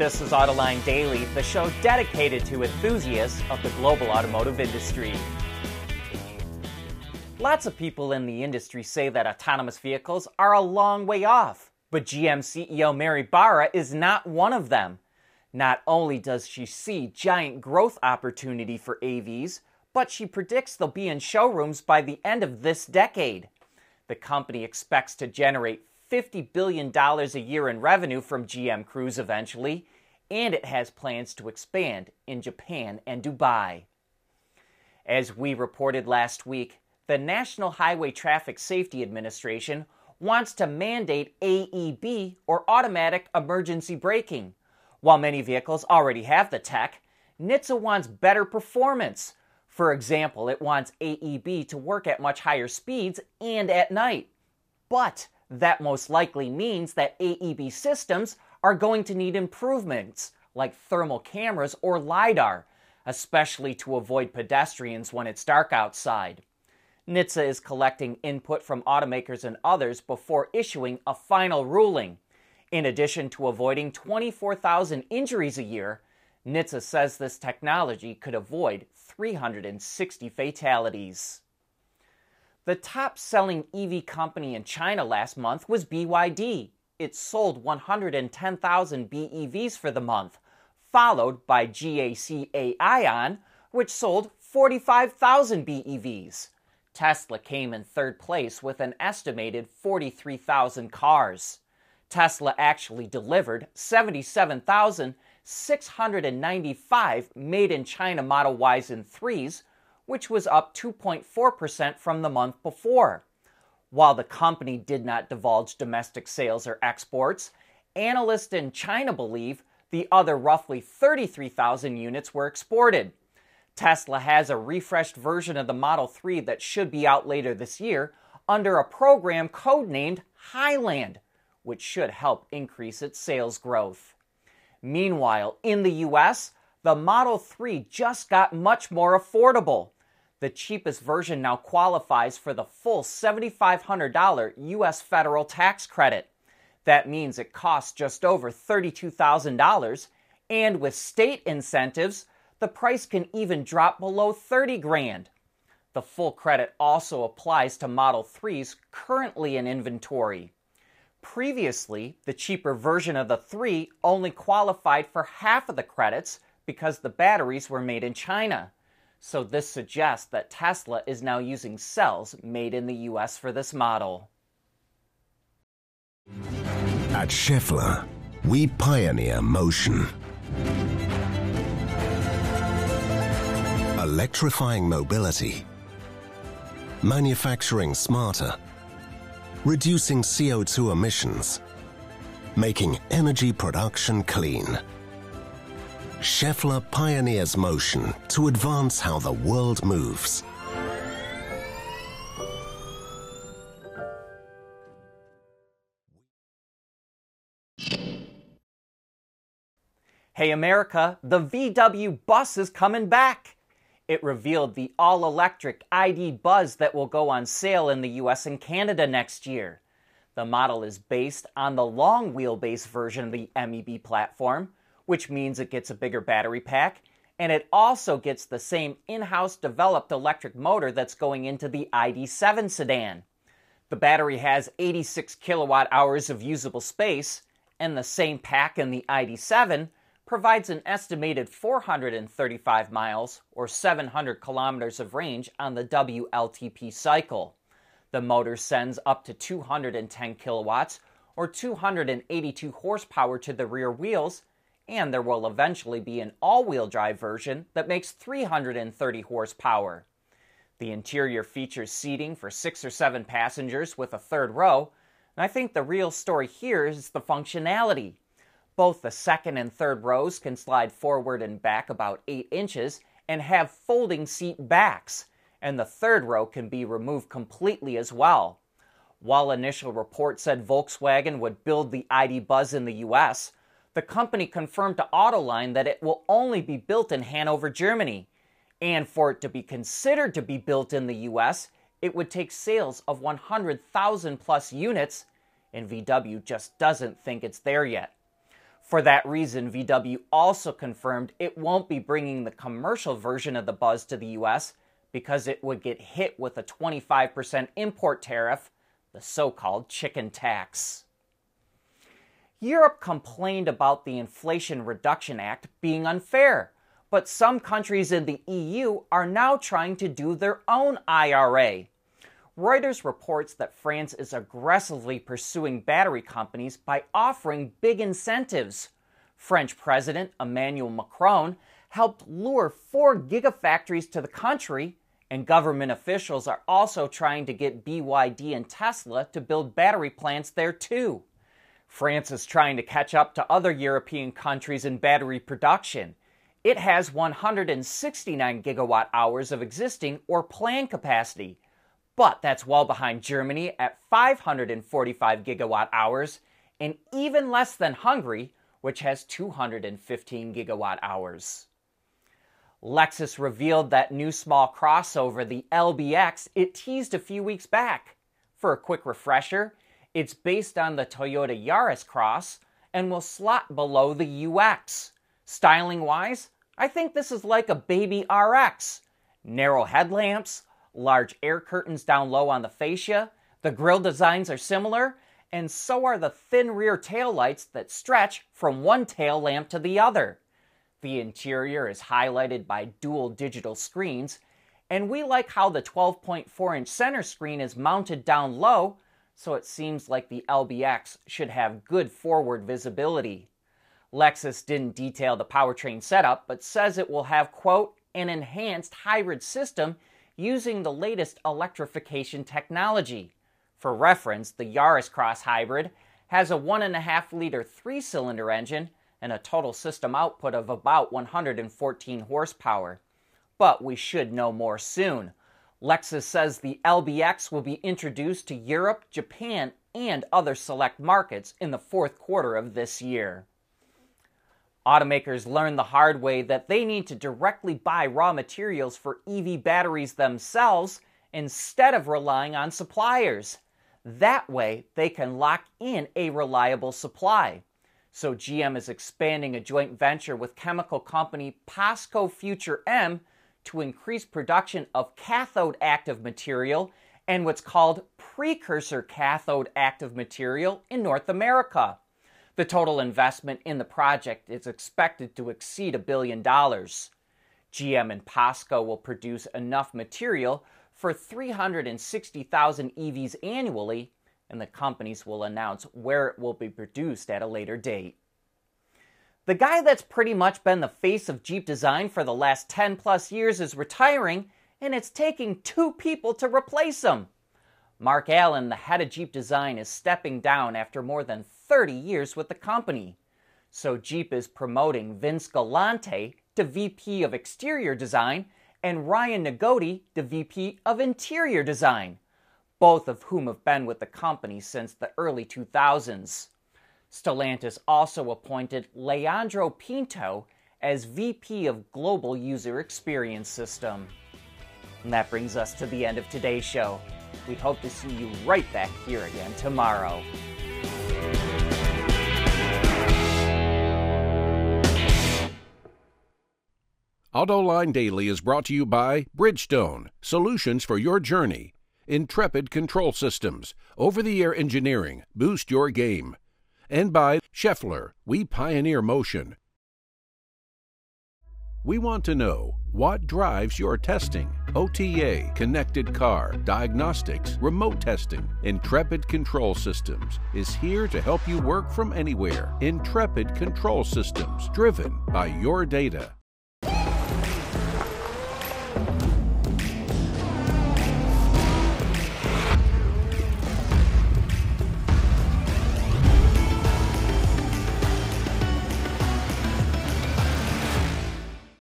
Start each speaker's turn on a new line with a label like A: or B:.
A: This is Autoline Daily, the show dedicated to enthusiasts of the global automotive industry. Lots of people in the industry say that autonomous vehicles are a long way off, but GM CEO Mary Barra is not one of them. Not only does she see giant growth opportunity for AVs, but she predicts they'll be in showrooms by the end of this decade. The company expects to generate $50 billion a year in revenue from GM Cruise eventually, and it has plans to expand in Japan and Dubai. As we reported last week, the National Highway Traffic Safety Administration wants to mandate AEB or automatic emergency braking. While many vehicles already have the tech, NHTSA wants better performance. For example, it wants AEB to work at much higher speeds and at night. But that most likely means that AEB systems are going to need improvements like thermal cameras or LiDAR, especially to avoid pedestrians when it's dark outside. NHTSA is collecting input from automakers and others before issuing a final ruling. In addition to avoiding 24,000 injuries a year, NHTSA says this technology could avoid 360 fatalities. The top selling EV company in China last month was BYD. It sold 110,000 BEVs for the month, followed by GAC Aion, which sold 45,000 BEVs. Tesla came in third place with an estimated 43,000 cars. Tesla actually delivered 77,695 made in China Model Ys and 3s which was up 2.4% from the month before. While the company did not divulge domestic sales or exports, analysts in China believe the other roughly 33,000 units were exported. Tesla has a refreshed version of the Model 3 that should be out later this year under a program codenamed Highland, which should help increase its sales growth. Meanwhile, in the US, the Model 3 just got much more affordable the cheapest version now qualifies for the full $7,500 U.S. federal tax credit. That means it costs just over $32,000, and with state incentives, the price can even drop below 30 grand. The full credit also applies to Model 3s currently in inventory. Previously, the cheaper version of the 3 only qualified for half of the credits because the batteries were made in China. So this suggests that Tesla is now using cells made in the US for this model.
B: At Schaeffler, we pioneer motion. Electrifying mobility, manufacturing smarter, reducing CO2 emissions, making energy production clean. Schaeffler pioneers motion to advance how the world moves.
A: Hey America, the VW bus is coming back. It revealed the all electric ID Buzz that will go on sale in the US and Canada next year. The model is based on the long wheelbase version of the MEB platform which means it gets a bigger battery pack, and it also gets the same in house developed electric motor that's going into the ID7 sedan. The battery has 86 kilowatt hours of usable space, and the same pack in the ID7 provides an estimated 435 miles or 700 kilometers of range on the WLTP cycle. The motor sends up to 210 kilowatts or 282 horsepower to the rear wheels and there will eventually be an all wheel drive version that makes 330 horsepower. The interior features seating for six or seven passengers with a third row, and I think the real story here is the functionality. Both the second and third rows can slide forward and back about 8 inches and have folding seat backs, and the third row can be removed completely as well. While initial reports said Volkswagen would build the ID Buzz in the US, the company confirmed to Autoline that it will only be built in Hanover, Germany. And for it to be considered to be built in the US, it would take sales of 100,000 plus units, and VW just doesn't think it's there yet. For that reason, VW also confirmed it won't be bringing the commercial version of the Buzz to the US because it would get hit with a 25% import tariff, the so called chicken tax. Europe complained about the Inflation Reduction Act being unfair, but some countries in the EU are now trying to do their own IRA. Reuters reports that France is aggressively pursuing battery companies by offering big incentives. French President Emmanuel Macron helped lure four gigafactories to the country, and government officials are also trying to get BYD and Tesla to build battery plants there too. France is trying to catch up to other European countries in battery production. It has 169 gigawatt hours of existing or planned capacity, but that's well behind Germany at 545 gigawatt hours and even less than Hungary, which has 215 gigawatt hours. Lexus revealed that new small crossover, the LBX, it teased a few weeks back. For a quick refresher, it's based on the Toyota Yaris Cross and will slot below the UX. Styling wise, I think this is like a baby RX. Narrow headlamps, large air curtains down low on the fascia, the grille designs are similar, and so are the thin rear taillights that stretch from one tail lamp to the other. The interior is highlighted by dual digital screens, and we like how the 12.4 inch center screen is mounted down low so it seems like the LBX should have good forward visibility. Lexus didn't detail the powertrain setup, but says it will have, quote, an enhanced hybrid system using the latest electrification technology. For reference, the Yaris Cross Hybrid has a 1.5 liter three cylinder engine and a total system output of about 114 horsepower. But we should know more soon. Lexus says the LBX will be introduced to Europe, Japan, and other select markets in the fourth quarter of this year. Automakers learned the hard way that they need to directly buy raw materials for EV batteries themselves instead of relying on suppliers. That way, they can lock in a reliable supply. So, GM is expanding a joint venture with chemical company POSCO Future M to increase production of cathode active material and what's called precursor cathode active material in North America. The total investment in the project is expected to exceed a billion dollars. GM and POSCO will produce enough material for 360,000 EVs annually, and the companies will announce where it will be produced at a later date. The guy that's pretty much been the face of Jeep design for the last 10 plus years is retiring, and it's taking two people to replace him. Mark Allen, the head of Jeep design, is stepping down after more than 30 years with the company. So Jeep is promoting Vince Galante to VP of Exterior Design and Ryan Nagode to VP of Interior Design, both of whom have been with the company since the early 2000s. Stellantis also appointed Leandro Pinto as VP of Global User Experience System. And that brings us to the end of today's show. We hope to see you right back here again tomorrow.
C: AutoLine Daily is brought to you by Bridgestone, solutions for your journey. Intrepid Control Systems, over the air engineering, boost your game and by Schaeffler, we pioneer motion. We want to know what drives your testing. OTA, connected car, diagnostics, remote testing. Intrepid Control Systems is here to help you work from anywhere. Intrepid Control Systems, driven by your data.